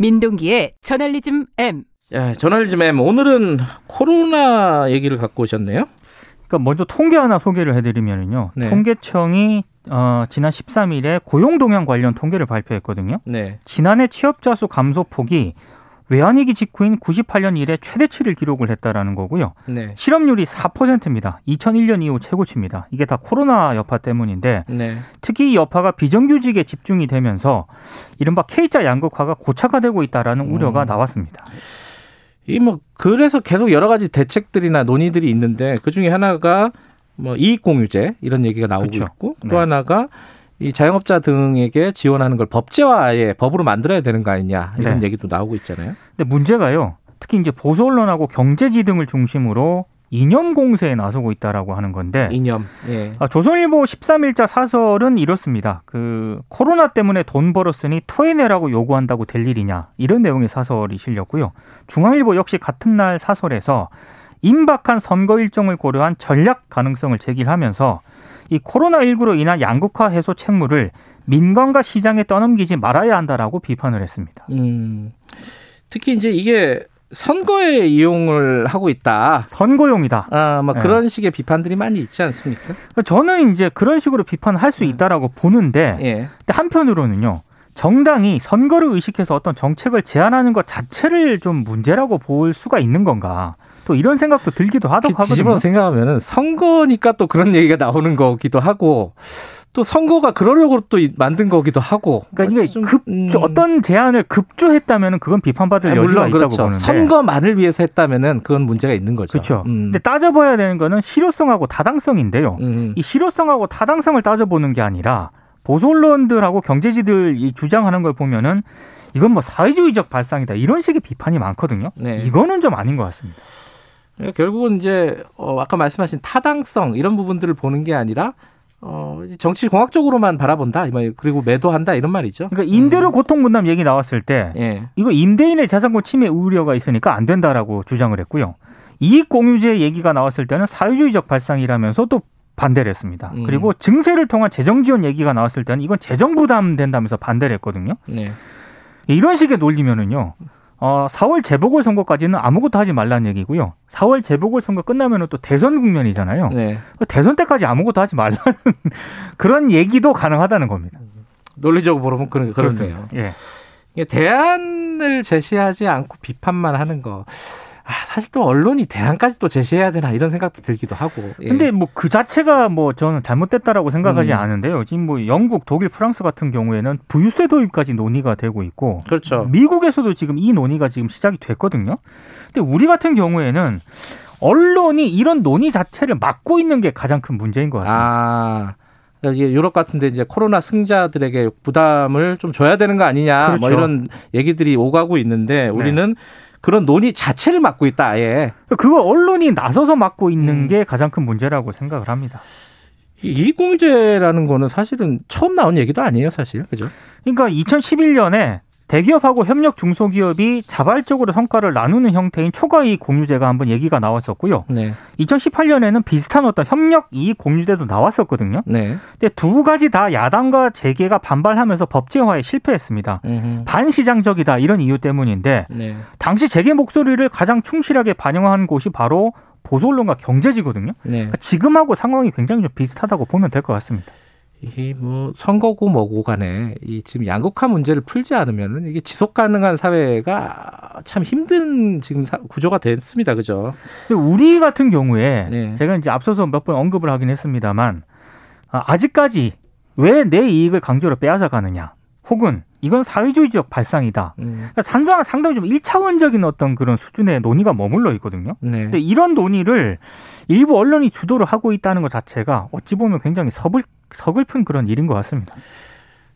민동기의 저널리즘 M. 예, 저널리즘 M. 오늘은 코로나 얘기를 갖고 오셨네요. 그러니까 먼저 통계 하나 소개를 해드리면요. 네. 통계청이 어, 지난 13일에 고용 동향 관련 통계를 발표했거든요. 네. 지난해 취업자 수 감소 폭이 외환위기 직후인 98년 이래 최대치를 기록을 했다라는 거고요. 네. 실업률이 4%입니다. 2001년 이후 최고치입니다. 이게 다 코로나 여파 때문인데 네. 특히 이 여파가 비정규직에 집중이 되면서 이른바 K자 양극화가 고착화되고 있다라는 음. 우려가 나왔습니다. 이 뭐 그래서 계속 여러 가지 대책들이나 논의들이 있는데 그 중에 하나가 뭐 이익 공유제 이런 얘기가 나오고 그렇죠. 있고 또 네. 하나가 이 자영업자 등에게 지원하는 걸 법제화에 법으로 만들어야 되는 거 아니냐 이런 네. 얘기도 나오고 있잖아요. 근데 문제가요. 특히 이제 보수 언론하고 경제지 등을 중심으로 이념 공세에 나서고 있다라고 하는 건데 이념. 예. 아, 조선일보 13일자 사설은 이렇습니다. 그 코로나 때문에 돈 벌었으니 토해내라고 요구한다고 될 일이냐 이런 내용의 사설이 실렸고요. 중앙일보 역시 같은 날 사설에서 임박한 선거 일정을 고려한 전략 가능성을 제기하면서 이 코로나19로 인한 양극화 해소 책무를 민간과 시장에 떠넘기지 말아야 한다라고 비판을 했습니다. 음, 특히 이제 이게 선거에 이용을 하고 있다. 선거용이다. 아, 뭐 네. 그런 식의 비판들이 많이 있지 않습니까? 저는 이제 그런 식으로 비판할 수 음. 있다라고 보는데, 예. 한편으로는요. 정당이 선거를 의식해서 어떤 정책을 제안하는 것 자체를 좀 문제라고 볼 수가 있는 건가? 또 이런 생각도 들기도 하더라고요. 뒤집어 생각하면은 선거니까 또 그런 얘기가 나오는 거기도 하고 또 선거가 그러려고 또 만든 거기도 하고. 그러니까 이게 급 음. 어떤 제안을 급조했다면 그건 비판받을 여지가 물론 있다고 그렇죠. 보는데 선거만을 위해서 했다면은 그건 문제가 있는 거죠. 그렇죠. 음. 근데 따져봐야 되는 거는 실효성하고 타당성인데요. 음. 이 실효성하고 타당성을 따져보는 게 아니라 보수 언론들하고 경제지들이 주장하는 걸 보면은 이건 뭐 사회주의적 발상이다 이런 식의 비판이 많거든요. 네. 이거는 좀 아닌 것 같습니다. 그러니까 결국은 이제 어 아까 말씀하신 타당성 이런 부분들을 보는 게 아니라 어 정치 공학적으로만 바라본다 그리고 매도한다 이런 말이죠. 그러니까 임대료 음. 고통 분담 얘기 나왔을 때 예. 이거 임대인의 자산권 침해 우려가 있으니까 안 된다라고 주장을 했고요. 이익 공유제 얘기가 나왔을 때는 사회주의적 발상이라면서 또 반대를 했습니다. 음. 그리고 증세를 통한 재정 지원 얘기가 나왔을 때는 이건 재정 부담 된다면서 반대를 했거든요. 네. 이런 식의 논리면은요. 어, 4월 재보궐 선거까지는 아무것도 하지 말라는 얘기고요. 4월 재보궐 선거 끝나면 또 대선 국면이잖아요. 네. 대선 때까지 아무것도 하지 말라는 그런 얘기도 가능하다는 겁니다. 논리적으로 보면 그런 그렇네요. 예. 대안을 제시하지 않고 비판만 하는 거. 아, 사실 또 언론이 대안까지 또 제시해야 되나 이런 생각도 들기도 하고. 예. 근데 뭐 그 자체가 뭐 저는 잘못됐다라고 생각하지 음. 않은데요. 지금 뭐 영국, 독일, 프랑스 같은 경우에는 부유세 도입까지 논의가 되고 있고. 그렇죠. 미국에서도 지금 이 논의가 지금 시작이 됐거든요. 근데 우리 같은 경우에는 언론이 이런 논의 자체를 막고 있는 게 가장 큰 문제인 것 같습니다. 아. 이게 유럽 같은데 이제 코로나 승자들에게 부담을 좀 줘야 되는 거 아니냐 뭐 그렇죠. 뭐 이런 얘기들이 오가고 있는데 우리는 네. 그런 논의 자체를 막고 있다. 아예. 그거 언론이 나서서 막고 있는 음. 게 가장 큰 문제라고 생각을 합니다. 이익공제라는 거는 사실은 처음 나온 얘기도 아니에요, 사실. 그죠? 그러니까 2011년에 대기업하고 협력 중소기업이 자발적으로 성과를 나누는 형태인 초과이익 공유제가 한번 얘기가 나왔었고요. 네. 2018년에는 비슷한 어떤 협력 이익 공유제도 나왔었거든요. 네. 근데 두 가지 다 야당과 재계가 반발하면서 법제화에 실패했습니다. 음흠. 반시장적이다 이런 이유 때문인데 네. 당시 재계 목소리를 가장 충실하게 반영한 곳이 바로 보수 언론과 경제지거든요. 네. 그러니까 지금하고 상황이 굉장히 좀 비슷하다고 보면 될 것 같습니다. 이게 뭐 선거고 뭐고 간에 이 지금 양극화 문제를 풀지 않으면은 이게 지속 가능한 사회가 참 힘든 지금 구조가 됐습니다. 그죠? 우리 같은 경우에 네. 제가 이제 앞서서 몇 번 언급을 하긴 했습니다만 아, 아직까지 왜 내 이익을 강제로 빼앗아 가느냐 혹은 이건 사회주의적 발상이다. 음. 그러니까 상당히, 좀 1차원적인 어떤 그런 수준의 논의가 머물러 있거든요. 네. 근데 이런 논의를 일부 언론이 주도를 하고 있다는 것 자체가 어찌 보면 굉장히 서글, 서글픈 그런 일인 것 같습니다.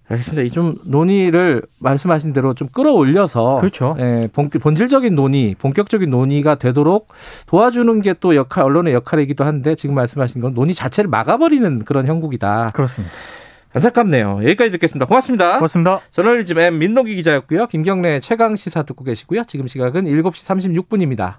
알겠습니다. 이 좀 논의를 말씀하신 대로 좀 끌어올려서 그렇죠. 예, 본, 본질적인 논의, 본격적인 논의가 되도록 도와주는 게 또 역할 언론의 역할이기도 한데 지금 말씀하신 건 논의 자체를 막아버리는 그런 형국이다. 그렇습니다. 안타깝네요. 여기까지 듣겠습니다. 고맙습니다. 고맙습니다. 저널리즘 M 민노기 기자였고요. 김경래 최강 시사 듣고 계시고요. 지금 시각은 7시 36분입니다.